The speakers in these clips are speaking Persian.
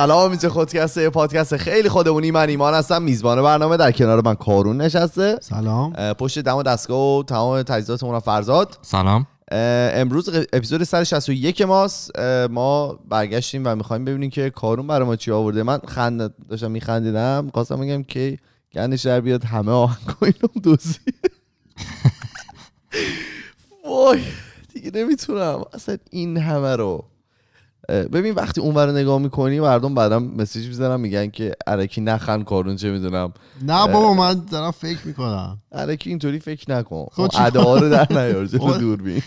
سلام اینجا خودکسته پادکست خیلی خودمونی. من ایمان هستم میزبان برنامه در کنار من کارون نشسته. سلام. پشت دم و دستگاه و تمام تجهیزاتمون فرزاد. سلام. امروز اپیزود 161 ماست. ما برگشتیم و می‌خوایم ببینیم که کارون برای ما چی آورده. من خند داشتم میخندیدم خواستم بگم که گندش در بیاد همه آهنگ اینم دوزی وای دیگه نمی‌تونم. اصلا این همه رو. ببین وقتی اون رو نگاه می‌کنی مردم بعدم مسیج می‌زنن میگن که الکی نخند کارون چه می‌دونم. نه بابا من دارم فکر می‌کنم. الکی اینطوری فکر نکن. خب؟ ادا رو در نیار جلو خب. دوربین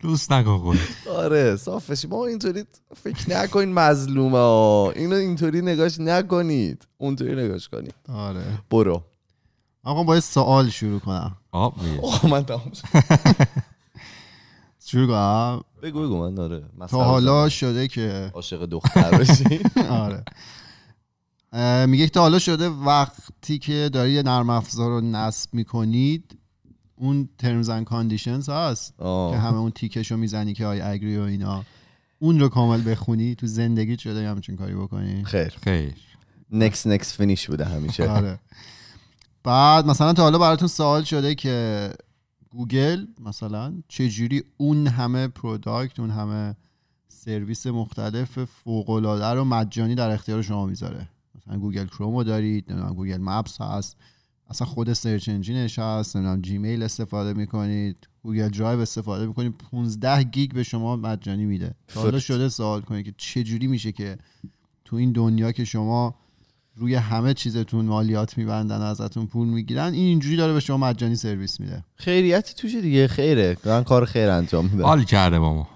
دوست نکن خودت. آره صافش. ما اینطوری فکر نکنین مظلومه ها. اینو اینطوری نگاش نکنید. اونطوری نگاش کنید. آره. برو. آقا با یه سوال شروع کنم. آب من تمام شروع کنم بگو بگو من داره. تا حالا شده که عاشق دختر بشی. آره. میگه که تا حالا شده وقتی که داری یه نرم افزار رو نصب می‌کنید اون terms and conditions هست که آه. همه اون تیکش رو می‌زنی که آی اگری و اینا. اون رو کامل بخونی تو زندگی شده یه همچین کاری بکنی. خیر. خیر. نکس نکس فینیش بوده همیشه. آره. بعد مثلا تا حالا براتون سوال شده که گوگل مثلا چجوری اون همه product اون همه سرویس مختلف فوق العاده رو مجانی در اختیار شما می‌ذاره مثلا Google Chrome رو دارید نمی‌دونم Google Maps هست اصلا خود search engine ش هست نمی‌دونم Gmail استفاده می‌کنید Google Drive استفاده می‌کنید 15 گیگ به شما مجانی میده حالا. شده سوال کنید که چجوری میشه که تو این دنیا که شما روی همه چیزتون مالیات میبندن ازتون پول می‌گیرن این اینجوری داره به شما مجانی سرویس میده. خیریتی توشه دیگه خیره. دارن کار خیر انجام میدن. حال کرده با ما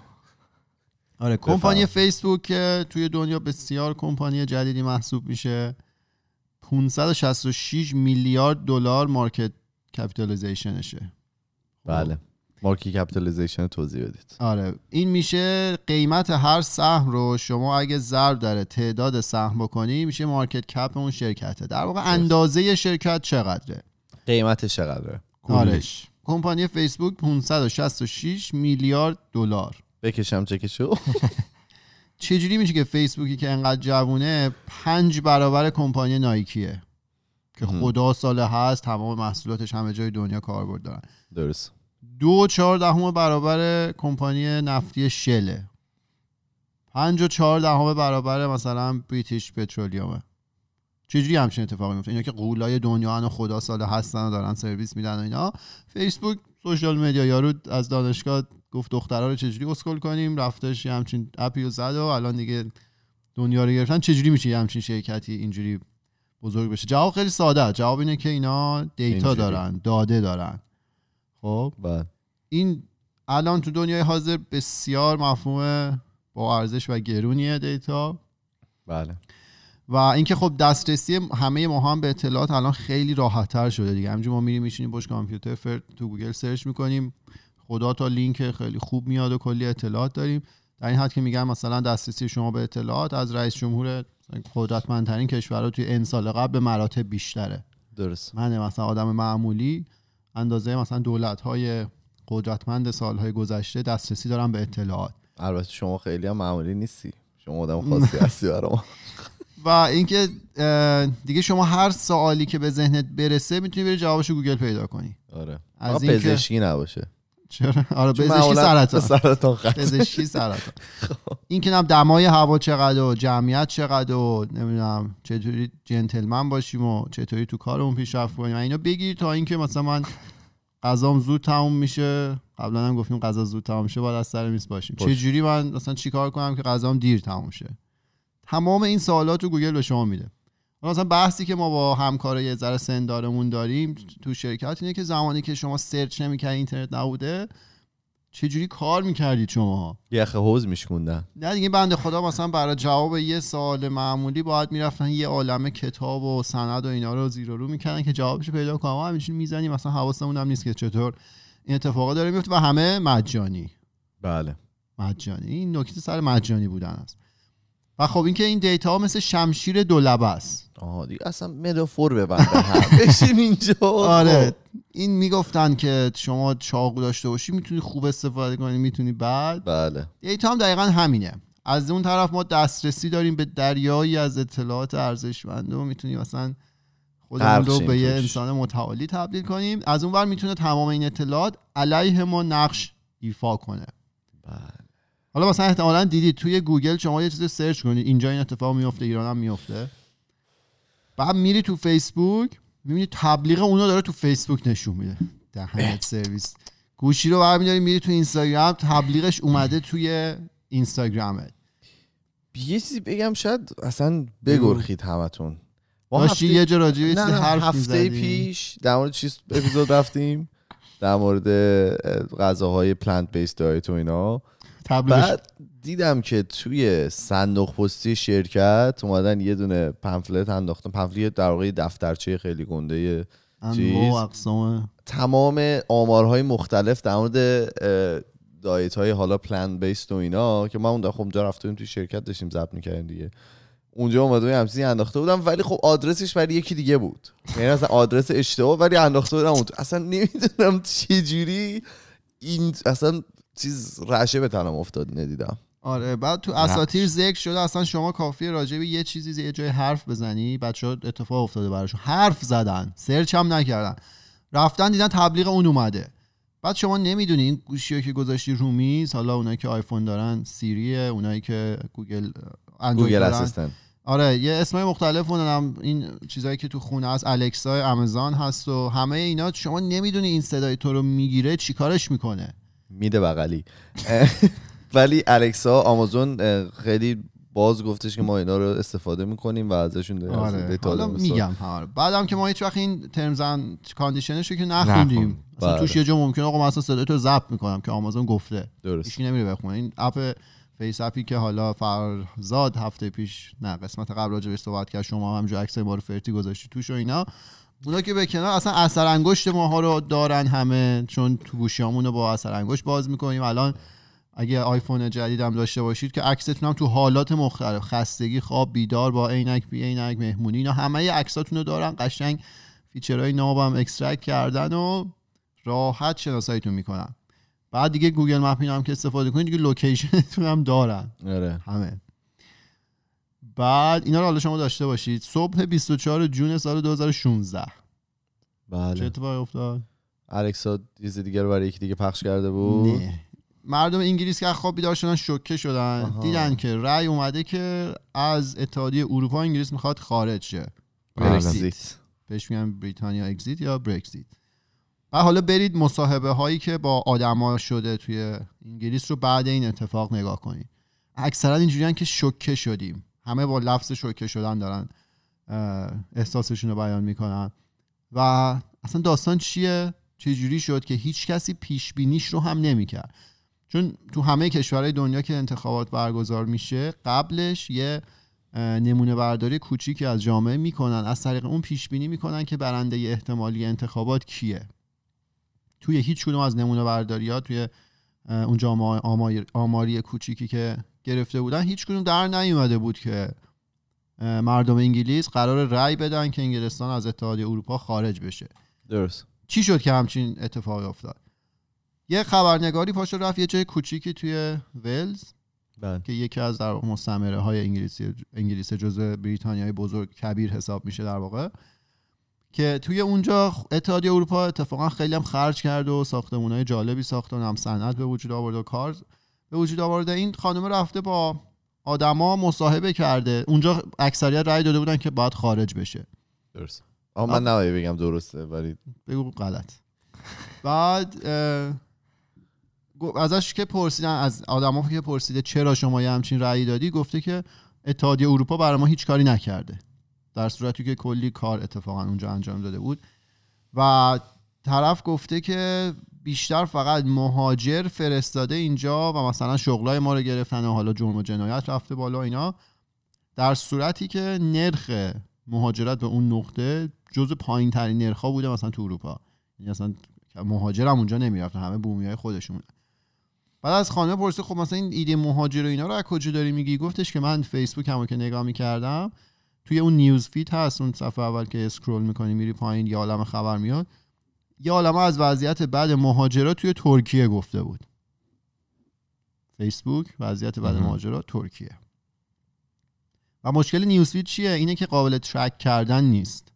آره کمپانی فیسبوک که توی دنیا بسیار کمپانی جدیدی محسوب میشه. 566 میلیارد دلار market capitalization شه بله. market capitalization توضیح بدید. آره. این میشه قیمت هر سهم رو شما اگه ضرب داره تعداد سهم بکنی میشه market cap اون شرکته. در واقع اندازه شرکت چقدره؟ قیمتش چقدره؟ آرش کمپانی فیسبوک 566 میلیارد دلار. بکشم چکشو؟ چجوری میشه که فیسبوکی که انقدر جوونه پنج برابر کمپانی نایکیه؟ که خدا ساله هست تمام محصولاتش همه جای دنیا کاربرد دارن. درست. دو و چهار دهم برابر کمپانی نفتی شله پنج و چهار دهم برابر مثلا بریتیش پترولیومه. چجوری همچین اتفاقی میفته؟ اینا که غولای دنیا و خدا ساله هستن و دارن سرویس میدن و اینا. فیسبوک social media یارو از دانشگاه گفت دخترها رو چجوری اسکل کنیم؟ رفتش یه همچین app ی رو زد و الان دیگه دنیا رو گرفتن. چجوری میشه یه همچین شرکتی اینجوری بزرگ بشه؟ جواب خیلی ساده است. جواب اینه که اینا data اینجوری. دارن داده دارن. خب؟ بله. این الان تو دنیای حاضر بسیار مفهوم با ارزش و گرونیه data. بله. و اینکه خب دسترسی همه ما هم به اطلاعات الان خیلی راحتتر شده دیگه. همینجوری ما میریم میشینیم پشت کامپیوتر فرت تو گوگل search می‌کنیم. خدا تا لینک خیلی خوب میاد و کلی اطلاعات داریم. در این حد که میگم مثلا دسترسی شما به اطلاعات از رئیس جمهور قدرتمندترین کشورها توی ان سال قبل به مراتب بیشتره. درست من مثلا آدم معمولی اندازه مثلا دولت های قدرتمند سالهای گذشته دسترسی دارن به اطلاعات. البته شما خیلی هم معمولی نیستی. شما آدم خاصی هستی برای ما و اینکه دیگه شما هر سوالی که به ذهنت برسه می‌تونی بری جوابش رو گوگل پیدا کنی. آره. از این که- پزشکی نباشه. چرا؟ آره پزشکی سرطان. سرطان پزشکی سرطان. این که نم دمای هوا چقدر و جمعیت چقدر و نمی‌دونم چطوری جنتلمن باشیم و چطوری تو کارمون پیشرفت کنیم اینا بگیر تا اینکه مثلا من غذام زود تموم میشه. قبلا هم گفتیم غذا زود تموم میشه باید از سر میز باشیم. باش. چه جوری من مثلا چیکار کنم که غذام دیر تموم شه؟ تمام این سوالات رو گوگل به شما میده. حالا مثلا بحثی که ما با همکارای یه ذره سن‌دارمون داریم تو شرکت اینه که زمانی که شما search نمی‌کردی اینترنت نبوده چجوری کار می‌کردید شما؟ یخ حوض میشکوندن. نه دیگه بنده خدا مثلا برای جواب یه سوال معمولی باید می‌رفتن یه عالمه کتاب و سند و اینا رو زیر و رو می‌کردن که جوابش پیدا کنم. ما همینجوری می‌زنیم مثلا حواسمون هم نیست که چطور این اتفاقا داره میفته و همه مجانی. بله. مجانی. این نکته سر مجانی بودن است. و خب اینکه این دیتا مثل شمشیر دو لبه است. آها دیگه اصلا مدافور ببنده هم. بشین اینجا. آره. این می‌گفتن که شما چاقو داشته باشی می‌تونی خوب استفاده کنی می‌تونی بعد. بله. دیتا هم دقیقا همینه. از اون طرف ما دسترسی داریم به دریایی از اطلاعات ارزشمند و می‌تونیم مثلا خودمون رو به یه. انسان متعالی تبدیل کنیم. از اون ور می‌تونه تمام این اطلاعات علیه ما نقش ایفا کنه. بله. حالا مثلا احتمالا دیدید توی گوگل شما یه چیز search کنید. اینجا این اتفاق میفته ایران هم میفته بعد میری تو فیسبوک می‌بینی تبلیغ اونو داره تو فیسبوک نشون میده. دهنت سرویس گوشی رو برمیداری میری تو اینستاگرام تبلیغش اومده توی اینستاگرامت یه چیزی بگم شاید اصلا بگرخید همتون. ما داشتی یه جا راجع نه حرف هفته. پیش در مورد چیز اپیزود رفتیم. در مورد اه، غذاهای پلنت بیس دایت و اینا. تبلیغش بعد دیدم که توی صندوق پستی شرکت اومدن یه دونه پمفلت انداختن. پمفلت در واقع دفترچه خیلی گنده اقسام. تمام آمارهای مختلف در مورد دایت های حالا پلان بیست و اینا که ما اون دفعه اونجا رفته بودیم توی شرکت داشتیم ضبط می‌کردیم دیگه. اونجا اومده بودیم همچین انداخته بودم ولی خب آدرسش برای یکی دیگه بود. یعنی اصلا آدرس اشتباه ولی انداخته بودم اون تو. اصلا نمی‌دونم چه جوری این اصلا چیز رشه به تنم افتاد ندیدم. آره بعد تو اساتیر ذکر شده اصلا شما کافیه راجع به یه چیزی یه جای حرف بزنی بچه اتفاق افتاده براشون. حرف زدن سرچ هم نکردن. رفتن دیدن تبلیغ اون اومده. بعد شما نمی‌دونی این گوشی که گذاشتی رو میز حالا اونایی که آیفون دارن سیریه اونایی که گوگل گوگل دارن. assistant. آره یه اسمای مختلف هم این چیزایی که تو خونه هست الکسا آمازون هست و همه اینا. شما نمی‌دونی این صدای تو رو می‌گیره چیکارش می‌کنه. میده بغلی. ولی الکسا آمازون خیلی باز گفتش که ما اینا رو استفاده می‌کنیم و ازشون داریم آره. حالا میگم آره. بعدم که ما هیچ وقت این terms and condition ش رو که نخوندیم. نخوند. اصلا بله. توش یه جا ممکنه آقا من اصلا صدای تو ضبط می‌کنم که آمازون گفته. درست. نمیره بخونه. این app FaceApp ی که حالا فرزاد هفته پیش نه قسمت قبل راجع بهش صحبت کرد شما هم همینجور عکس ما رو فرتی گذاشتی توش و اینا. اونا که به کنار اصلا اثر انگشت ماها رو دارن همه چون تو گوشیامون رو با اثر انگشت باز می‌کنیم. الان اگه آیفون جدید هم داشته باشید که عکستون هم تو حالات مختلف خستگی خواب بیدار با عینک بی عینک مهمونی اینا همه عکساتون رو دارن قشنگ feature های ناب هم extract کردن و راحت شناساییتون می‌کنن. بعد دیگه Google Map اینا هم که استفاده کنید دیگه location تون هم دارن. آره. همه. بعد اینا رو حالا شما داشته باشید. صبح 24 June سال 2016 چه بله. اتفاقی افتاد؟ الکسا چیز دیگه رو برای یکی دیگه پخش کرده بود. نه. مردم انگلیس که خواب بیدار شدن شوکه شدن. آها. دیدن که رأی اومده که از اتحادیه اروپا انگلیس می‌خواد خارج شه. برگزیت. بهش میگن بریتانیا اگزیت یا برکزیت و حالا برید مصاحبه هایی که با آدما شده توی انگلیس رو بعد این اتفاق نگاه کنید. اکثرا اینجوریان که شوکه شدیم. همه با لفظ شوکه شدن دارن احساسشون رو بیان می‌کنن. و اصلا داستان چیه؟ چه جوری شد که هیچ کسی پیش بینیش رو هم نمی‌کرد. چون تو همه کشورهای دنیا که انتخابات برگزار میشه قبلش یه نمونه برداری کوچیکی از جامعه می‌کنن. از طریق اون پیش بینی می‌کنن که برنده احتمالی انتخابات کیه. توی هیچ کدوم از نمونه برداری ها توی اون جامعه آماری, آماری کوچیکی که گرفته بودن هیچ کدوم در نیومده بود که مردم انگلیس قرار رأی بدن که انگلستان از اتحادیه اروپا خارج بشه. درست. چی شد که همچین اتفاقی افتاد؟ یه خبرنگاری پاشو رفت یه جای کوچیکی توی ولز بله. که یکی از در واقع مستعمره های انگلیسی انگلیس جزء بریتانیای بزرگ کبیر حساب میشه در واقع که توی اونجا اتحادیه اروپا اتفاقا خیلی هم خرج کرد و ساختمون های جالبی ساخته و هم صنعت به وجود آورده و کار به وجود آورده این خانم رفته با آدما مصاحبه کرده. اونجا اکثریت رأی داده بودن که باید خارج بشه. درست. آه من نباید بگم درسته ولی بگو غلط. بعد ازش که پرسیدن از آدما که پرسیده چرا شما یه همچین رأی دادی گفته که اتحادیه اروپا برای ما هیچ کاری نکرده. در صورتی که کلی کار اتفاقا اونجا انجام داده بود. و طرف گفته که بیشتر فقط مهاجر فرستاده اینجا و مثلا شغلای ما رو گرفتن و حالا جرم و جنایت رفته بالا اینا. در صورتی که نرخ مهاجرت به اون نقطه جز پایین ترین نرخ بوده مثلا تو اروپا. یعنی اصلا مهاجر هم اونجا نمی‌رفتن همه بومی های خودشون. بعد از خانم پرسید خب مثلا این ایده مهاجر و اینا رو از کجا داری میگی؟ گفتش که من فیسبوک هم که نگاه می‌کردم توی اون news feed هست اون صفحه اول که scroll می‌کنی میری پایین یه عالم خبر میاد. یه عالمه از وضعیت بد مهاجرا توی ترکیه گفته بود. فیسبوک وضعیت بد مهم. ماجرا ترکیه. و مشکل news feed چیه؟ اینه که قابل track کردن نیست.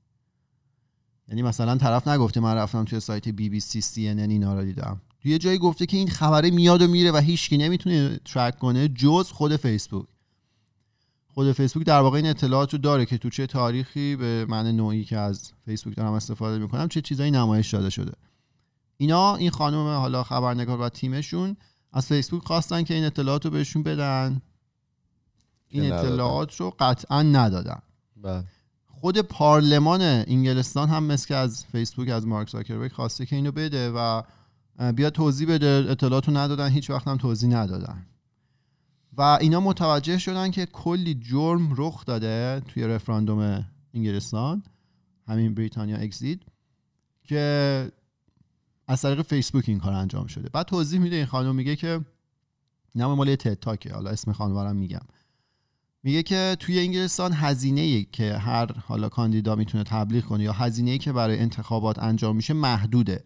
یعنی مثلا طرف نگفته من رفتم توی سایت بی بی سی سی ان اینا رو دیدم. یه جایی گفته که این خبره میاد و میره و هیچکی نمی‌تونه ترک کنه جز خود فیسبوک خود فیسبوک در واقع این اطلاعات رو داره که تو چه تاریخی به من نوعی که از فیسبوک دارم استفاده می‌کنم چه چیزایی نمایش داده شده. اینا این خانم حالا خبرنگار و تیمشون از فیسبوک خواستن که این اطلاعات رو بهشون بدن. این. اطلاعات رو قطعا ندادن. بله. خود پارلمان انگلستان هم مثل که از فیسبوک از مارک زاکربرگ خواسته که اینو بده و بیا توضیح بده اطلاعات رو ندادن هیچ وقت هم توضیح ندادن. و اینا متوجه شدن که کلی جرم رخ داده توی رفراندوم انگلستان همین بریتانیا اکزید که از طریق فیسبوک این کار انجام شده. بعد توضیح میده این خانم میگه که نام مال تد حالا اسم خانوارم میگم. میگه که توی انگلستان هزینه ای که هر حالا کاندیدا می‌تونه تبلیغ کنه یا هزینه ای که برای انتخابات انجام میشه محدوده.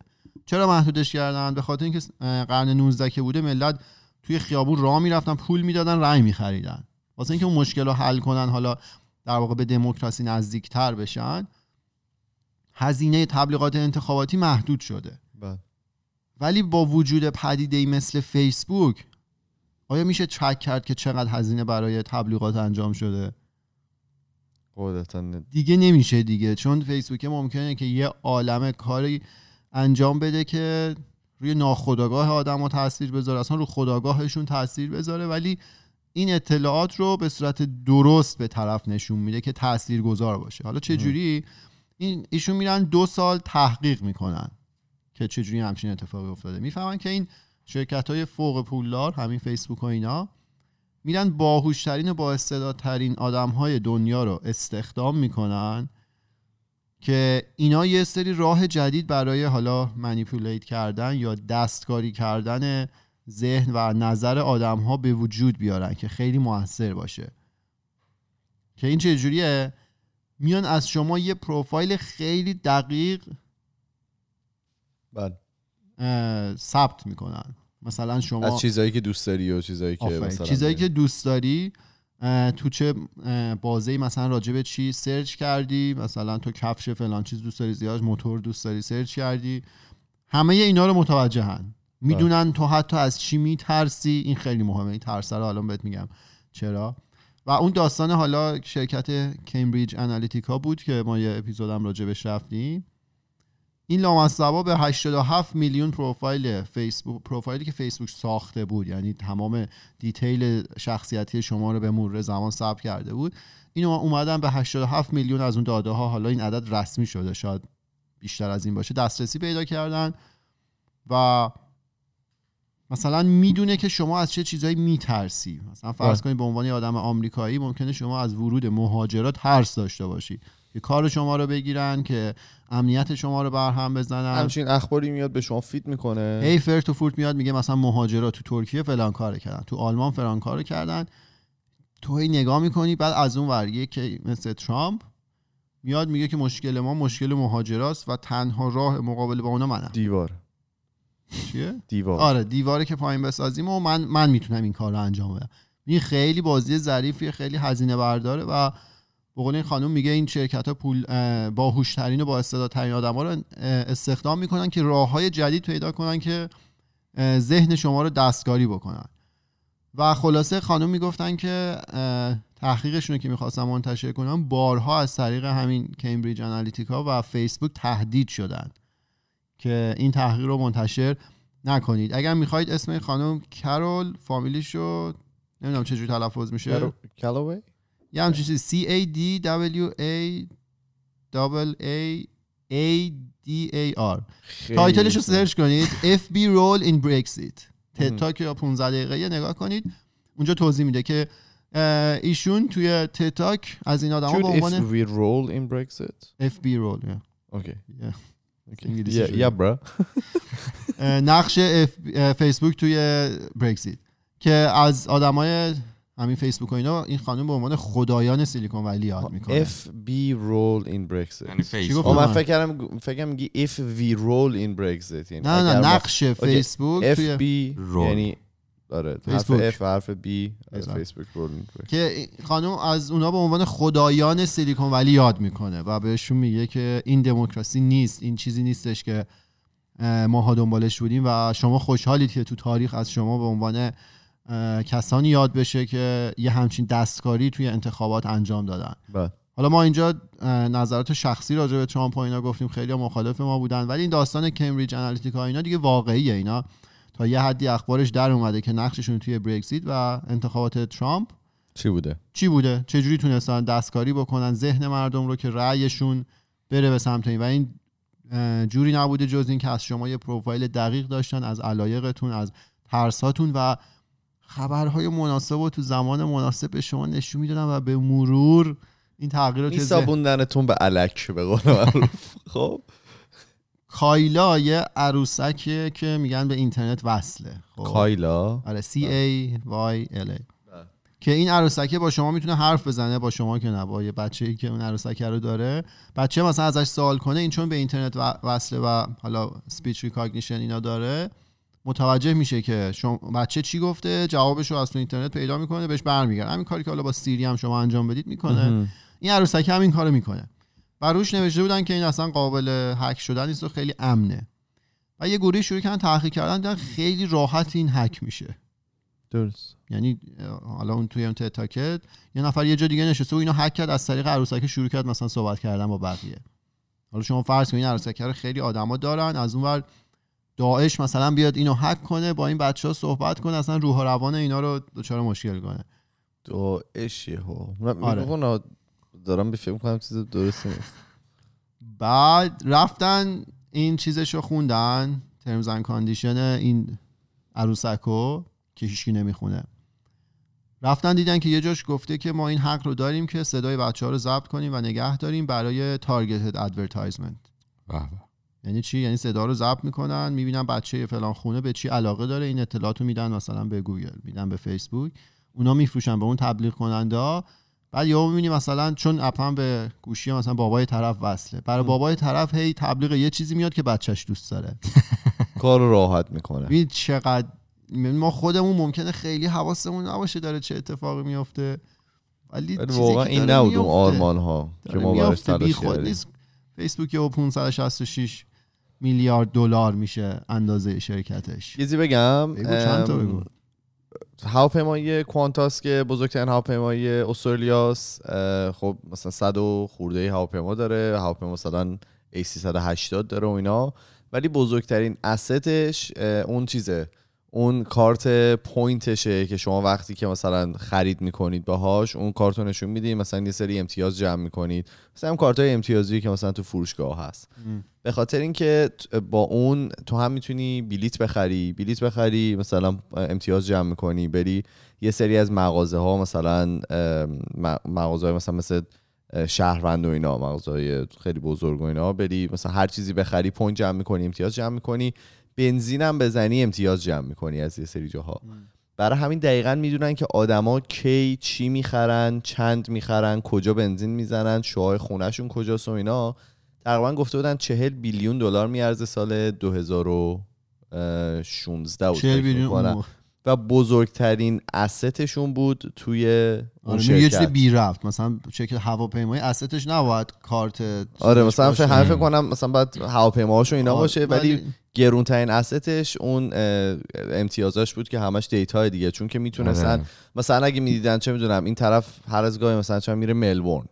چرا محدودش کردن؟ به خاطر اینکه قرن 19 که بوده ملت توی خیابون راه می‌رفتن پول می‌دادن رأی میخریدن. واسه اینکه اون مشکل رو حل کنن حالا در واقع به دموکراسی نزدیکتر بشن هزینه تبلیغات انتخاباتی محدود شده. بله. ولی با وجود پدیده مثل فیسبوک آیا میشه ترک کرد که چقدر هزینه برای تبلیغات انجام شده. دیگه نمیشه دیگه چون فیسبوک ممکنه که یه عالم کاری انجام بده که روی ناخودآگاه آدم تاثیر بذاره اصلا رو خداگاهشون تاثیر بذاره ولی این اطلاعات رو به صورت درست به طرف نشون میده که تأثیر گذار باشه. حالا چه جوری این ایشون میرن دو سال تحقیق می‌کنن که چجوری همچین اتفاقی افتاده. می‌فهمن که این شرکت های فوق پولدار همین فیسبوک و اینا میرن باهوشترین و با استعدادترین آدم های دنیا رو استخدام می‌کنن که اینا یه سری راه جدید برای حالا منیپولیت کردن یا دستکاری کردن ذهن و نظر آدم ها به وجود بیارن که خیلی موثر باشه. که این چجوریه میان از شما یه پروفایل خیلی دقیق بله. ثبت می‌کنن. مثلا شما از چیزایی که دوست داری و چیزایی که. مثلا چیزایی که دوست داری تو چه بازه مثلا راجع به چی سرچ کردی؟ مثلا تو کفش فلان چیز دوست داری زیاد موتور دوست داری سرچ کردی؟ همه اینا رو متوجهن. می‌دونن تو حتی از چی میترسی؟ این خیلی مهمه. این ترس رو الان بهت میگم. چرا؟ و اون داستان حالا شرکت کمبریج انالیتیکا بود که ما یه اپیزودم راجع بهش رفتیم. این لامصبا به 87 میلیون پروفایل فیسبوک پروفایلی که فیسبوک ساخته بود یعنی تمام detail شخصیتی شما رو به مرور زمان ثبت کرده بود این اومدن به 87 میلیون از اون داده ها حالا این عدد رسمی شده شاید بیشتر از این باشه. دسترسی پیدا کردن و مثلا می‌دونه که شما از چه چیزایی میترسی. مثلا فرض بله. کنید به عنوان یه آدم آمریکایی ممکنه شما از ورود مهاجرات ترس داشته باشی. که کار شما رو بگیرن که امنیت شما رو برهم بزنن. همچین اخباری میاد به شما فیت می‌کنه. هی فرت و فورت میاد میگه مثلا مهاجرات تو ترکیه فلان کار کردن تو آلمان فلان کار کردن. تو هی نگاه می‌کنی بعد از اون ور که مثل ترامپ میاد میگه که مشکل ما مشکل مهاجراست و تنها راه مقابله با اونا منم. دیوار. چیه؟ دیوار. آره دیواره که پایین بسازیم و من من می‌تونم این کار رو انجام بدم. این خیلی بازی ظریفیه خیلی هزینه برداره و به قول این خانم میگه این شرکت ها پول اه، باهوشترین و با استعدادترین آدم ها رو استخدام می‌کنن که راه های جدید پیدا کنن که ذهن شما رو دستکاری بکنن. و خلاصه خانم می‌گفتن که تحقیقشون رو که می‌خواستن منتشر کنن بارها از طریق همین کمبریج انالیتیکا و فیسبوک تهدید شدن که این تحقیق رو منتشر نکنید. اگر می‌خواید اسم خانم کرول فامیلیش رو نمی‌دونم چجوری تلفظ میشه. کالوی یه همچین چیز C A D W A double A A D A R تایتلش رو سرچ کنید FB Roll in Brexit تد تاک یا 15 دقیقه یه نگاه کنید اونجا توضیح میده که ایشون توی تد تاک از این آدم Should به عنوان FB Roll yeah. Okay Yeah. Okay. انگلیسی Yeah, شده. yeah, bro. اه، نقش فیسبوک توی برگزیت که از آدمای همین فیسبوک و اینا این خانم به عنوان خدایان سیلیکون ولی یاد می‌کنه FB roll in Brexit یعنی فیسبوک؟ آه من. فکر کردم فکر کردم میگی if we roll in Brexit یعنی نه نه نقش فیسبوک توی FB. یعنی داره حرف. F و حرف B فیسبوک. فیسبوک رولینگ بک. که خانم از اونا به عنوان خدایان سیلیکون ولی یاد می‌کنه و بهشون میگه که این دموکراسی نیست این چیزی نیستش که اه، ماها دنبالش بودیم و شما خوشحالید که تو تاریخ از شما به عنوان کسانی یاد بشه که یه همچین دستکاری توی انتخابات انجام دادن. بله. حالا ما اینجا نظرات شخصی راجع به ترامپ و اینا گفتیم خیلی مخالف ما بودن ولی این داستان کمبریج انالیتیکا اینا دیگه واقعیه اینا. تا یه حدی اخبارش در اومده که نقششون توی برگزیت و انتخابات ترامپ چی بوده؟ چی بوده؟ چجوری تونستن دستکاری بکنن؟ ذهن مردم رو که رأیشون بره به سمت این. و این جوری نبوده جز این که از شما یه پروفایل دقیق داشتن از علایقتون از ترساتون و خبرهای مناسب و تو زمان مناسب به شما نشون می‌دادن و به مرور این تغییرات ذهن میسابوندنتون به علک به قول معروف. خب. کایلا یه عروسکیه که میگن به اینترنت وصله. خب. کایلا؟ آره C A Y L A. که این عروسکه با شما می‌تونه حرف بزنه با شما که نه با یه بچه ای که اون عروسکه رو داره. بچه مثلا ازش سوال کنه این چون به اینترنت وصله و حالا speech recognition اینا داره متوجه میشه که شما بچه چی گفته؟ جوابش رو از تو اینترنت پیدا می‌کنه بهش برمیگرده. همین کاری که حالا با سیری هم شما انجام بدید می‌کنه. این عروسکه هم این کارو می‌کنه. و روش نوشته بودن که این اصلا قابل هک شدن نیست و خیلی امنه. و یه گروهی شروع کردن تحقیق کردن دیدن خیلی راحت این هک میشه. درست. یعنی حالا اون توی اون تاکت یه نفر یه جا دیگه نشسته و اینو هک کرد از طریق عروسک شروع کرد مثلا صحبت کردن با بقیه. حالا شما فرض کنید این عروسک رو خیلی آدما دارن از اون ور داعش مثلا بیاد اینو هک کنه با این بچه ها صحبت کنه اصلا روح و روان اینا رو دچار مشکل کنه. توی اشیا ها آره. دارم به فکر کنم چیز درستی نیست. بعد رفتن این چیزش رو خوندن terms and condition این عروسکو که هیچکی نمی‌خونه. رفتن دیدن که یه جاش گفته که ما این حق رو داریم که صدای بچه ها رو ضبط کنیم و نگه داریم برای targeted advertisement. یعنی چی؟ یعنی صدا رو ضبط می‌کنن می‌بینن بچه فلان خونه به چی علاقه داره این اطلاعات رو میدن مثلا به گوگل میدن به فیسبوک. اونا میفروشن به اون تبلیغ کننده بعد یهو می‌بینی مثلا چون اپ هم به گوشی مثلا بابای طرف وصله. برای بابای طرف هی تبلیغ یه چیزی میاد که بچهش دوست داره. کار راحت می‌کنه. ببین چقدر ما خودمون ممکنه خیلی حواسمون نباشه داره چه اتفاقی میفته ولی واقعا این نبود اون. آرمان ها که ما براش تلاش فیسبوک و 566 میلیارد دلار میشه اندازه شرکتش. چیزی بگم بگو، چند تا بگو. هواپیمای کوانتاس که بزرگترین هواپیمای استرالیاست اه، خب مثلا 100 و خورده هواپیما داره هواپیما مثلا A380 داره و اینا. ولی بزرگترین استش اون چیزه. اون کارت پوینتشه که شما وقتی که مثلا خرید می‌کنید باهاش اون کارت رو نشون می‌دید مثلا یه سری امتیاز جمع می‌کنید. مثلا کارت های امتیازی که مثلا تو فروشگاه هست. به خاطر اینکه با اون تو هم می‌تونی بلیت بخری بلیت بخری مثلا امتیاز جمع می‌کنی بری یه سری از مغازه ها مثلا مغازه های مثلا مثل شهروند و اینا مغازه های خیلی بزرگ و اینا بری مثلا هر چیزی بخری پوینت جمع می‌کنی امتیاز جمع می‌کنی. بنزین هم بزنی امتیاز جمع می‌کنی از یه سری جاها. برای همین دقیقا می‌دونن که آدما کی چی می‌خرن چند می‌خرن کجا بنزین می‌زنن شوهای خونهشون کجاست و اینا. تقریبا گفته بودن چهل بیلیون دلار میارزه سال 2016 بود 40 فکر بیلیون می‌کنم. اون موقع. و بزرگترین اسستشون بود توی اون آره میگه یه چیزی شرکت بی رفت مثلا شکل هواپیمایی استش نباید کارت آره مثلا. فکر کنم مثلا باید هواپیماهاشو اینا آره، باشه ولی گرونترین استش اون امتیازاش بود که همش دیتا دیگه چون که می‌تونستن آره. مثلا اگه می‌دیدن چه می‌دونم این طرف هر از گاهی مثلا چون میره ملبورن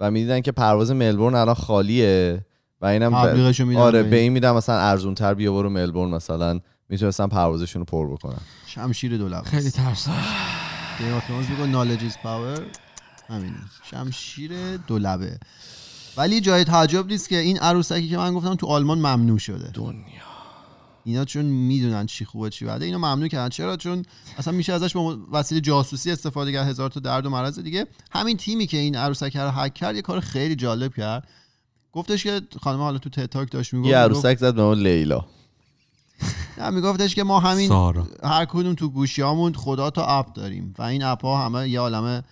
و می‌دیدن که پرواز ملبورن الان خالیه و اینم میدن آره به. این میدم مثلا ارزون تر بیا برو ملبورن مثلا می‌تونستن پروازشون رو پر بکنن شمشیر دو لبه خیلی ترسناک. Game of Thrones میگه knowledge is power. همین شمشیر دو لبه. ولی جای تعجب نیست که این عروسکی که من گفتم تو آلمان ممنوع شده. دنیا. اینا چون می‌دونن چی خوبه چی بده اینو ممنوع کردن. چرا؟ چون اصلا میشه ازش به وسیله جاسوسی استفاده کرد هزار تا درد و مرض دیگه. همین تیمی که این عروسک رو هک کرد یه کار خیلی جالب کرد. گفتش که خانم حالا تو TED Talk داشت می‌گفت یه عروسک زد به اون لیلا. نه میگفتش که ما همین سارا. هر کدوم تو گوشیامون خدا تا app داریم و این app ها همه یه عالمه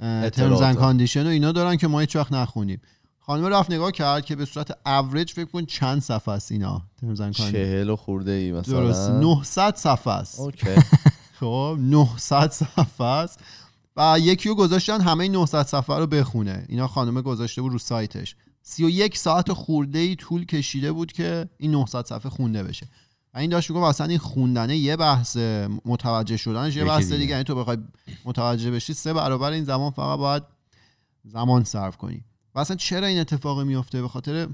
terms. condition و اینا دارن که ما هیچ وقت نخونیم. خانم رفت نگاه کرد که به صورت اوریج فکر کن چند صفحه است اینا terms condition چهل و خورده ای درست. مثلا 900 صفحه است. okay. خب 900 صفحه است. و یکی رو گذاشتن همه 900 صفحه رو بخونه. اینا خانمه گذاشته بود رو سایتش. 31 ساعت خورده ای طول کشیده بود که این 900 صفحه خونده بشه. این داشت می‌گفت اصلا این خوندنه یه بحث متوجه شدنش یه بحث دیگه. دیگه. یعنی تو بخوای متوجه بشی سه برابر این زمان فقط باید زمان صرف کنی. و اصلا چرا این اتفاق میفته به خاطر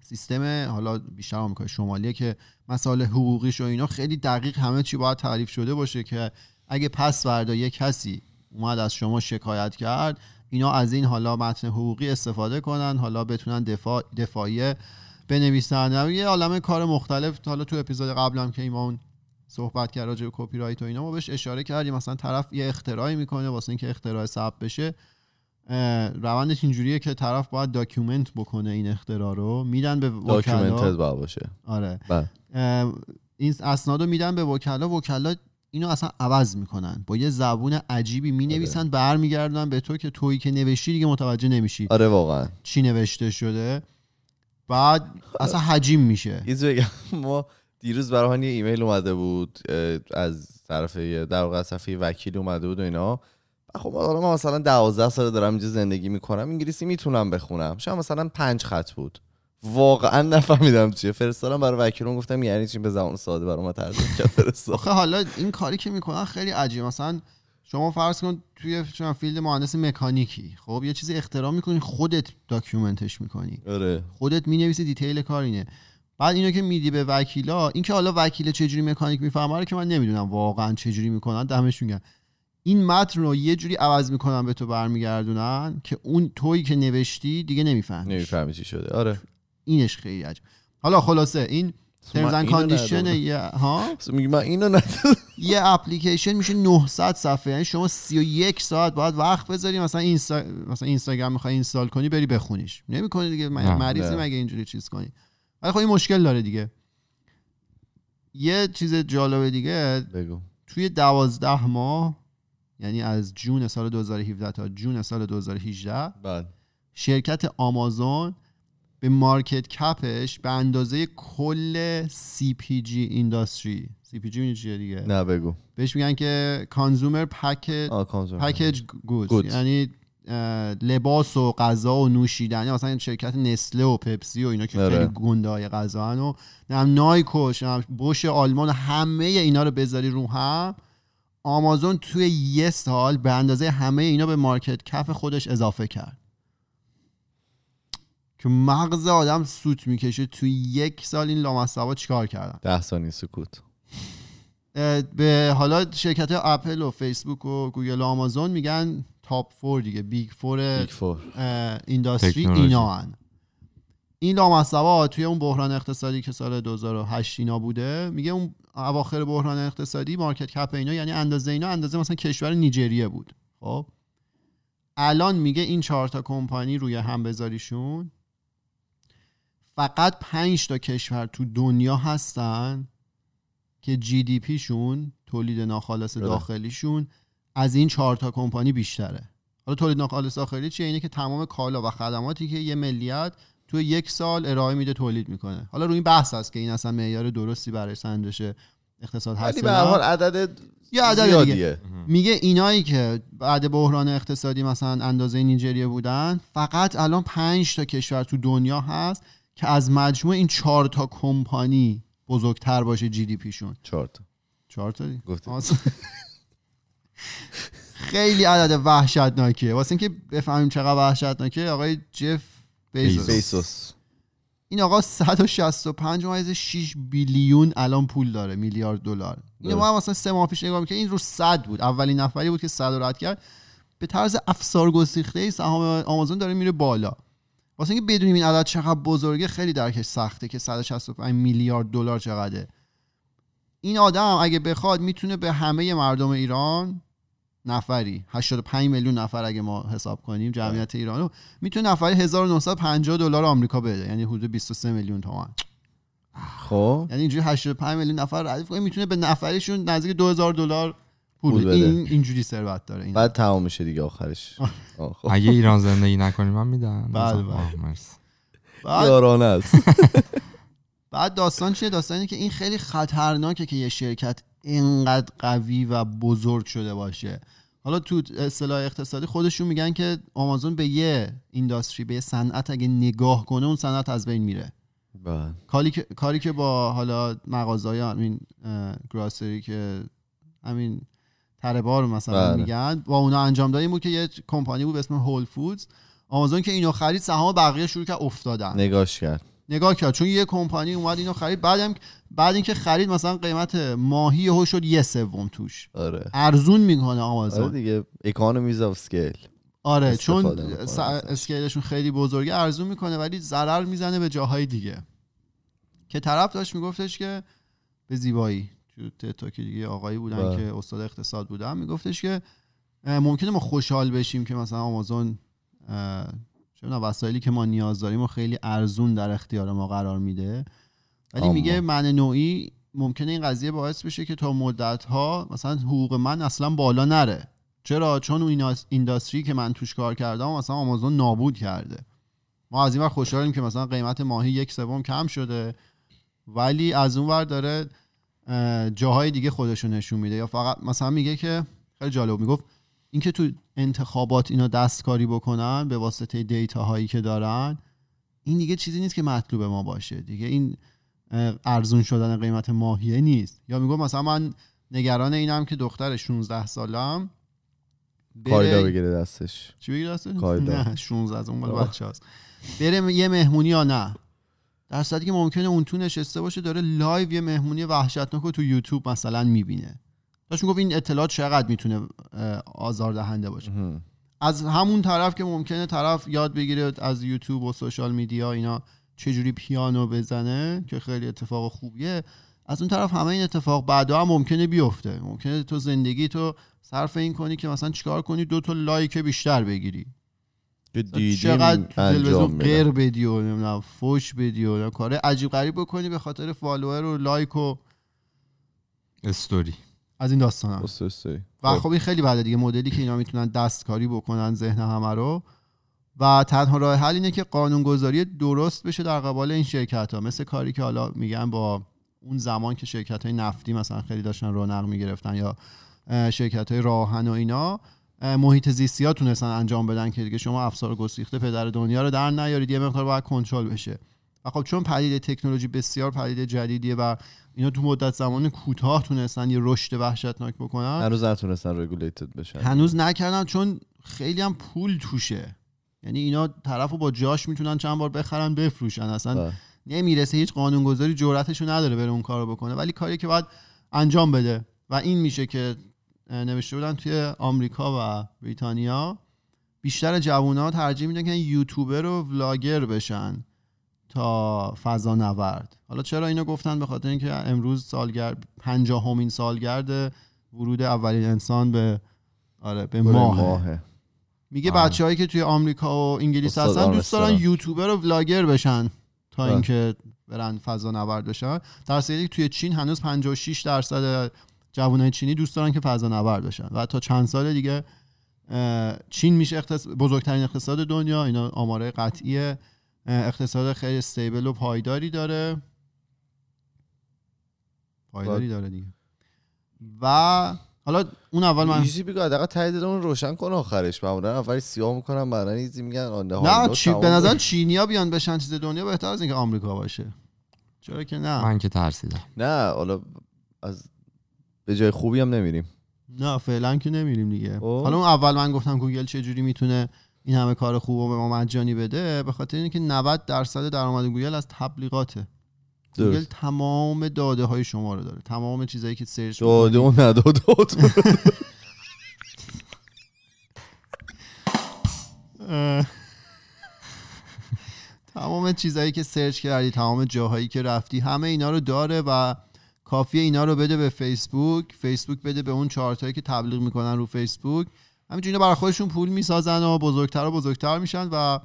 سیستم حالا بیشتر آمریکای شمالیه که مسائل حقوقیش و اینا خیلی دقیق همه چی باید تعریف شده باشه که اگه پس فردا یه کسی اومد از شما شکایت کرد اینا از این حالا متن حقوقی استفاده کنن حالا بتونن دفاع دفاعیه بنویسن و یه عالمه کار مختلف. حالا تو اپیزود قبلم که ایمان صحبت کرد راجع به کپی رایت و اینا ما بهش اشاره کردیم. مثلا طرف یه اختراعی می‌کنه واسه اینکه اختراع ثبت بشه. روندش اینجوریه که طرف باید document بکنه این اختراع رو. میدن به documented باشه. آره. بله. این اسناد رو میدن به وکلا. وکلا اینو اصلا عوض می‌کنن. با یه زبون عجیبی می‌نویسن برمیگردن به تو که تویی که نوشتی دیگه متوجه نمیشی. آره واقعا. چی نوشته شده. بعد اصلا حجیم میشه. چیز بگم. ما دیروز برای یه ایمیل اومده بود از طرف یه- در واقع صفحه وکیل اومده بود و اینا. خب حالا من مثلا 12 سال دارم اینجا زندگی می‌کنم انگلیسی می‌تونم بخونم. شاید مثلا پنج خط بود. واقعا نفهمیدم چیه. فرستادم برای وکیلون گفتم یعنی چی؟ به زبان ساده برای ما ترجمه کرد فرستاد. حالا این کاری که می‌کنن خیلی عجیب مثلا شما فرض کن توی چون field مهندس مکانیکی خب یه چیزی اختراع می‌کنی خودت document ش می‌کنی. آره. خودت می‌نویسی detail کار اینه. بعد اینو که میدی به وکیلا این که حالا وکیل چجوری مکانیک می‌فهمه رو که من نمی‌دونم واقعا چجوری می‌کنن دمشون گرم این متن رو یه جوری عوض می‌کنن به تو برمیگردونن که اون تویی که نوشتی دیگه نمی‌فهمی نمی‌فهمی چی شده. آره. اینش خیلی عجیب. حالا خلاصه این terms and condition ها؟ میگی من اینو یه اپلیکیشن میشه 900 صفحه یعنی شما 31 ساعت باید وقت بذاری مثلا اینستا... مثلا اینستاگرام می‌خوای install کنی بری بخونیش. نمی‌کنی دیگه م- نه، مریضی. مگه اینجوری چیز کنی؟ ولی خب این مشکل داره دیگه. یه چیز جالب دیگه بگو. توی دوازده ماه یعنی از جون سال 2017 تا جون سال 2018 بعد. شرکت آمازون به market cap ش به اندازه کل CPG industry. CPG می‌دونی چیه دیگه؟ نه بگو. بهش میگن که consumer package package goods. یعنی لباس و غذا و نوشیدنی مثلا شرکت نسله و پپسی و اینا که آره. خیلی گنده های غذا هن و نم نایکوش نم بوش آلمان و همه اینا رو بذاری رو هم. آمازون توی یه سال به اندازه همه اینا به market cap خودش اضافه کرد. که مغز آدم سوت می‌کشه. توی یک سال این لامصبا چیکار کردن ده ثانیه سکوت. به حالا شرکت اپل و فیسبوک و گوگل و آمازون میگن top four دیگه. big four big four. اه، industry. اینا هن. این لامصبا توی اون بحران اقتصادی که سال 2008 اینا بوده میگه اون اواخر بحران اقتصادی market cap اینا یعنی اندازه اینا اندازه مثلا کشور نیجریه بود. خب؟ الان میگه این چهار تا کمپانی روی هم بذاریشون. فقط پنج تا کشور تو دنیا هستن که جی دی پیشون تولید ناخالص بله. داخلیشون از این چهار تا کمپانی بیشتره. حالا تولید ناخالص داخلی چیه؟ اینه که تمام کالا و خدماتی که یه ملیت تو یک سال ارائه میده تولید می‌کنه. حالا روی این بحث هست که این اصلا معیار درستی برای سنجش اقتصاد هست ولی به هر عدد یه عدد دیگه. میگه اینایی که بعد بحران اقتصادی مثلا اندازه نیجریه بودن فقط الان پنج تا کشور تو دنیا هست که از مجموع این چهار تا کمپانی بزرگتر باشه جی دی پیشون. چهار تا. چهار تا خیلی عدد وحشتناکیه. واسه اینکه بفهمیم چقدر وحشتناکه آقای جف بیزوس. بیزوس. این آقا 165 ممیز 6 بیلیون الان پول داره میلیارد دلار. اینو ما هم مثلا سه ماه پیش نگاه می‌کردیم این رو 100 بود. اولین نفری بود که 100 رو رد کرد. به طرز افسار گسیخته سهام آمازون داره میره بالا. واسه اینکه بدونیم این عدد چقدر بزرگه خیلی درکش سخته که 165 میلیارد دلار چقدره. این آدم اگه بخواد می‌تونه به همه مردم ایران نفری 85 میلیون نفر اگه ما حساب کنیم جمعیت ایرانو می‌تونه نفری 1950 دلار آمریکا بده یعنی حدود 23 میلیون تومان. خب. یعنی اینجوری 85 میلیون نفر ردیف کنیم می‌تونه به نفریشون نزدیک 2000 دلار پول بده. این اینجوری ثروت داره این. بعد تمام میشه دیگه آخرش. خب. اگه ایران زندگی نکنی من میدم. بله، بله. مرسی. بعد, یارانه است. بعد داستان چیه؟ داستان اینه که این خیلی خطرناکه که یه شرکت اینقدر قوی و بزرگ شده باشه. حالا تو اصطلاح اقتصادی خودشون میگن که آمازون به یه industry به یه صنعت اگه نگاه کنه اون صنعت از بین میره. بله. کاری که کاری که با حالا مغازه‌های همین grocery که همین تره بار مثلا بله. میگن. با اونا انجام دادیم بود که یه کمپانی بود به اسم Whole Foods آمازون که اینو خرید سهام بقیه شروع کرد افتادن. نگاش کرد. نگاه کرد. چون یه کمپانی اومد اینو خرید. بعدم بعد اینکه خرید مثلا قیمت ماهی هو شد یه سوم توش. آره. ارزون می‌کنه آره آمازون دیگه. economies of scale آره چون س-. اسکیلشون خیلی بزرگه ارزون می‌کنه ولی ضرر می‌زنه به جاهای دیگه. که طرف داشت میگفتش که به زیبایی. تو تتا که دیگه آقایی بودن بله. که استاد اقتصاد بودن میگفتش که ممکنه ما خوشحال بشیم که مثلا آمازون می‌دونم وسایلی که ما نیاز داریم و خیلی ارزون در اختیار ما قرار میده. ولی. میگه من نوعی ممکنه این قضیه باعث بشه که تا مدت ها مثلا حقوق من اصلا بالا نره. چرا؟ چون اون اینداستری که من توش کار کردم مثلا آمازون نابود کرده. ما از این ور خوشحالیم که مثلا قیمت ماهی یک سوم کم شده. ولی از اون ور داره جاهای دیگه خودشون نشون میده یا فقط مثلا میگه که خیلی جالب می‌گفت اینکه تو انتخابات اینا دستکاری بکنن به واسطه دیتا هایی که دارن این دیگه چیزی نیست که مطلوب ما باشه دیگه این ارزون شدن قیمت ماهیه نیست یا می‌گفت مثلا من نگران اینم که دختر 16 سالم کایدا بگیره دستش چی بگیر دسته؟ قاعده. نه 16 از اون. بچه هست بره یه مهمونی یا نه در صورتی که ممکنه اون تو نشسته باشه داره لایو یه مهمونی وحشتناک رو تو یوتیوب مثلا می‌بینه. داشت می‌گفت این اطلاعات چقدر می‌تونه آزاردهنده باشه. مهم. از همون طرف که ممکنه طرف یاد بگیره از یوتیوب و سوشال میدیا اینا چجوری پیانو بزنه که خیلی اتفاق خوبیه از اون طرف همه این اتفاق بعدا هم ممکنه بیفته. ممکنه تو زندگی تو صرف این کنی که مثلا چیکار کنی؟ دو تا لایک بیشتر بگیری. که دیدیم چقدر تلویزیون. غیر بدی و نمی‌دونم فوش بدی و کار عجیب غریب بکنی به خاطر follower و لایک و استوری. از این داستان درست. و خب. این خیلی بده دیگه. مدلی که اینا می‌تونن دستکاری بکنن ذهن همه رو. و تنها راه حل اینه که قانونگذاری درست بشه در قبال این شرکت ها مثل کاری که حالا میگن با اون زمان که شرکت های نفتی مثلا خیلی داشتن رونق می‌گرفتن یا شرکت های راهن و اینا محیط زیستی ها تونستن انجام بدن که دیگه شما افسار گسیخته پدر دنیا رو در نیارید یه مقدار باید کنترل بشه. و خب چون پدیده تکنولوژی بسیار پدیده جدیدیه و اینا تو مدت زمان کوتاه تونستن یه رشد وحشتناک بکنن هنوز نتونستن رگولیتد بشن. هنوز نکردن چون خیلی هم پول توشه. یعنی اینا طرف رو با جاش می‌تونن چند بار بخرن بفروشن. اصلا بله. نمی‌رسه هیچ قانونگذاری جرأتشو نداره بره اون کارو بکنه. ولی کاری که باید انجام بده و این میشه که نوشته بودن توی آمریکا و بریتانیا بیشتر جوونا ترجیح میدن که یوتیوبر و ولاگر بشن تا فضا نورد حالا چرا اینو گفتن به خاطر اینکه امروز سالگرد پنجاهمین سالگرد ورود اولین انسان به آره به ماهه. میگه آره. بچههایی که توی آمریکا و انگلیس هستن دوست دارن. یوتیوبر و ولاگر بشن تا. اینکه برن فضا نورد بشن در که توی چین هنوز 56 درصد جوانای چینی دوست دارن که فضا نورد بشن. و تا چند سال دیگه چین میشه اقتص... بزرگترین اقتصاد دنیا. اینا آماره قطعیه اه، اقتصاد خیلی استیبل و پایداری داره. پایداری داره دیگه. و حالا اون اول من ایزی بگو حداقل ته دلمون روشن کن آخرش. معمولا اول سیاه می‌کنن بعدا ایزی میگن آنده نه چی... به نظر چینیا بیان بشن چیز دنیا بهتر از اینکه آمریکا باشه. چرا که نه. من که ترسیدم. نه حالا از به جای خوبی هم نمیریم نه فعلا که نمیریم دیگه خب. حالا اون اول من گفتم گوگل چه جوری می‌تونه این همه کار خوب به ما مجانی بده به خاطر اینکه 90 درصد درآمد گوگل از تبلیغاته گوگل درست. تمام داده های شما رو داره تمام چیزایی که search داده. و نداده. تمام چیزایی که سرچ کردی تمام جاهایی که رفتی همه اینا رو داره و کافیه اینا رو بده به فیسبوک. فیسبوک بده به اون چارتایی که تبلیغ می‌کنن رو فیسبوک. همینجوری اینا برای خودشون پول می‌سازن و بزرگتر و بزرگتر میشن و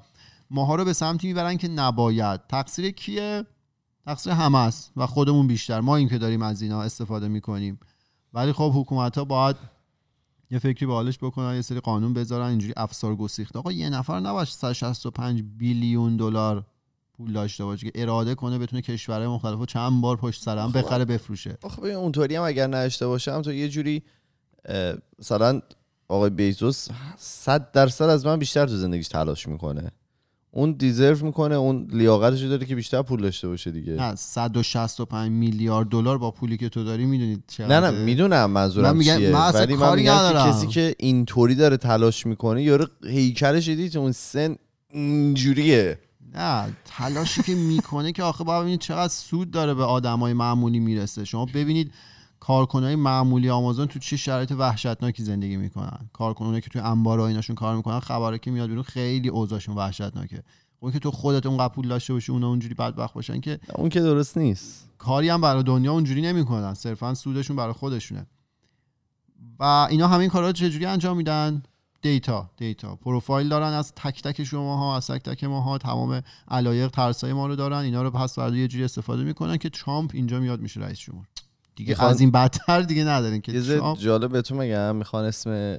ماها رو به سمتی می‌برن که نباید. تقصیر کیه؟ تقصیر همه است و خودمون بیشتر. ما این که داریم از اینا استفاده می‌کنیم. ولی خب حکومت ها باید یه فکری به حالش بکنن یه سری قانون بذارن اینجوری افسار گسیخته. آقا یه نفر نباشه 165 بیلیون دلار پول داشته باشه که اراده کنه بتونه کشورهای مختلف رو چند بار پشت سر هم خب. بخره بفروشه. ببین اونطوری هم اگر نداشته باشم تو یه جوری مثلا آقای بیزوس 100 درصد از من بیشتر تو زندگیش تلاش می‌کنه. اون دیزرو می‌کنه اون لیاقتش داره که بیشتر پول داشته باشه دیگه. نه 165 میلیارد دلار با پولی که تو داری می‌دونید نه چقدر نه می‌دونم منظورم من میگم- چیه من اصلا ولی من میگم که. کسی که اینطوری داره تلاش می‌کنه یارو هیکلش دیدی اون سن اینجوریه. نه تلاشی که می‌کنه که آخه باید ببینید چقدر سود داره به آدمای معمولی می‌رسه. شما ببینید کارکنای معمولی آمازون تو چه شرایط وحشتناکی زندگی می‌کنن. کارکنایی که توی انبار ایناشون کار می‌کنن خبره که میاد بیرون خیلی اوضاعشون وحشتناکه. اون که تو خودت اونقدر پول داشته باشی اونا اونجوری بدبخت باشن که اون که درست نیست. کاری هم برای دنیا اونجوری نمی‌کنن. صرفا سودشون برای خودشونه. و اینا همین کارا رو چجوری انجام میدن؟ data data. پروفایل دارن از تک تک شماها از تک تک ماها تمام علایق ترسای ما رو دارن. اینا رو پس فردا یه جوری استفاده می‌کنن که ترامپ اینجا میاد میشه رئیس جمهور. دیگه میخوان- از این بدتر دیگه ندارین یه که ترامپ جالب بهتون بگم می‌خوان اسم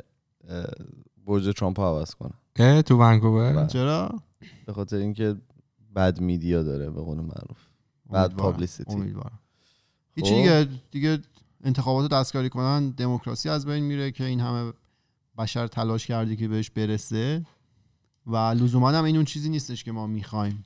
برج ترامپ عوض کنن. تو ونکوور؟ بله. چرا؟ به خاطر اینکه bad media داره به قول معروف. bad. publicity امیدوارم. خب. هیچی دیگه دیگه انتخابات رو دستکاری کنن دموکراسی از بین میره که این همه بشر تلاش کردی که بهش برسه و لزوما هم این اون چیزی نیستش که ما می‌خوایم.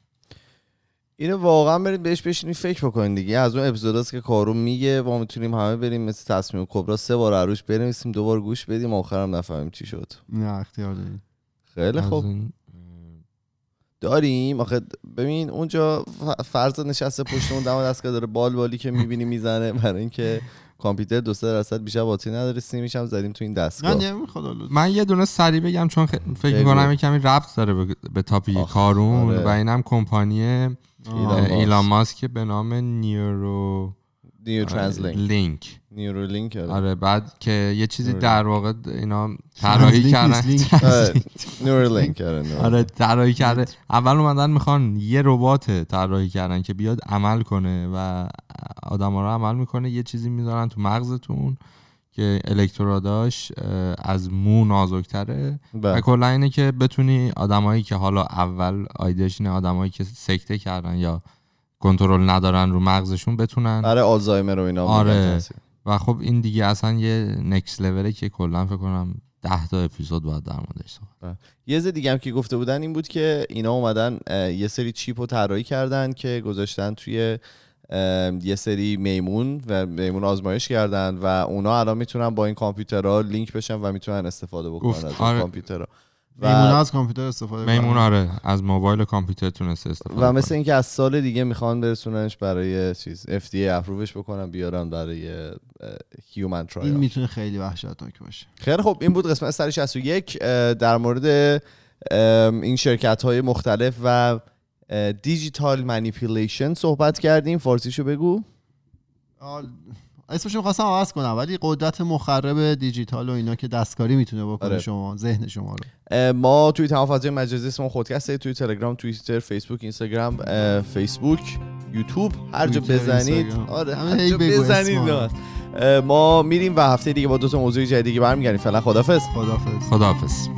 اینو واقعا برید بهش بشینید فکر بکنید دیگه. از اون اپیزوداست که کارو میگه ما می‌تونیم همه بریم مثل تصمیم کبرا سه بار عروش بنویسیم دو بار گوش بدیم آخرم نفهمیم چی شد. نه اختیار داریم. خیلی خوب. داریم. آخه ببین اونجا فرض نشسته پشت اون دم دستگاه داره بال بالی که می‌بینی می‌زنه برای اینکه کامپیوتر دو سه درصد بیشتر باتری نداره سیمیش هم زدیم تو این نه دستگاه نمی‌خواد حالا. من یه دونه سریع بگم چون خ- فکر. می‌کنم یه کمی ربط داره به, به تاپیک کارون آره. و اینم کمپانی. ایلان ماسک. به نام نیورو نیو ترنسلینک لینک نیورو لینک آره بعد که یه چیزی آره. در واقع اینا طراحی کردن. نیورو لینک آره آره طراحی کرده اول اومدن می‌خوان یه ربات طراحی کردن که بیاد عمل کنه و آدما رو عمل می‌کنه یه چیزی می‌ذارن تو مغزتون که الکتروداش از مو نازکتره. و بله. کلا اینه که بتونی آدمایی که حالا اول آیدهش اینه آدمایی که سکته کردن یا کنترل ندارن رو مغزشون بتونن. برای آلزایمر و اینا آره. و خب این دیگه اصلا یه نکس لوله که کلا فکر کنم 10 تا اپیزود باید در موردش صحبت یه چیز دیگه هم که گفته بودن این بود که اینا اومدن یه سری چیپ رو طراحی کردن که گذاشتن توی یه سری میمون و میمون آزمایش کردن و اونا الان می‌تونن با این کامپیوترها لینک بشن و می‌تونن استفاده بکنن از آره. این کامپیوترها و از کامپیوتر استفاده کنن. میمون آره از موبایل و کامپیوتر تونسته استفاده و مثل. اینکه از سال دیگه می‌خوان برسوننش برای چیز FDA اپرووش بکنن بیارن برای human این trial می‌تونه خیلی وحشتناک باشه خیلی خب این بود قسمت 161 اه، در مورد این شرکت های مختلف و digital manipulation صحبت کردیم. فارسیشو بگو. اسمش رو خواستم عوض کنم ولی قدرت مخرب دیجیتال و اینا که دستکاری می‌تونه بکنه آره. شما ذهن شما رو. ما توی تمام فضای مجازی اسم خودکسته توی تلگرام توییتر فیسبوک اینستاگرام فیسبوک یوتیوب هر جا بزنید. اینستاگرام. آره همه هر هی جا بزنید ما میریم و هفته دیگه با دو تا موضوع جدیدی برمیگردیم. فعلا خدافظ خدافظ خداحافظ.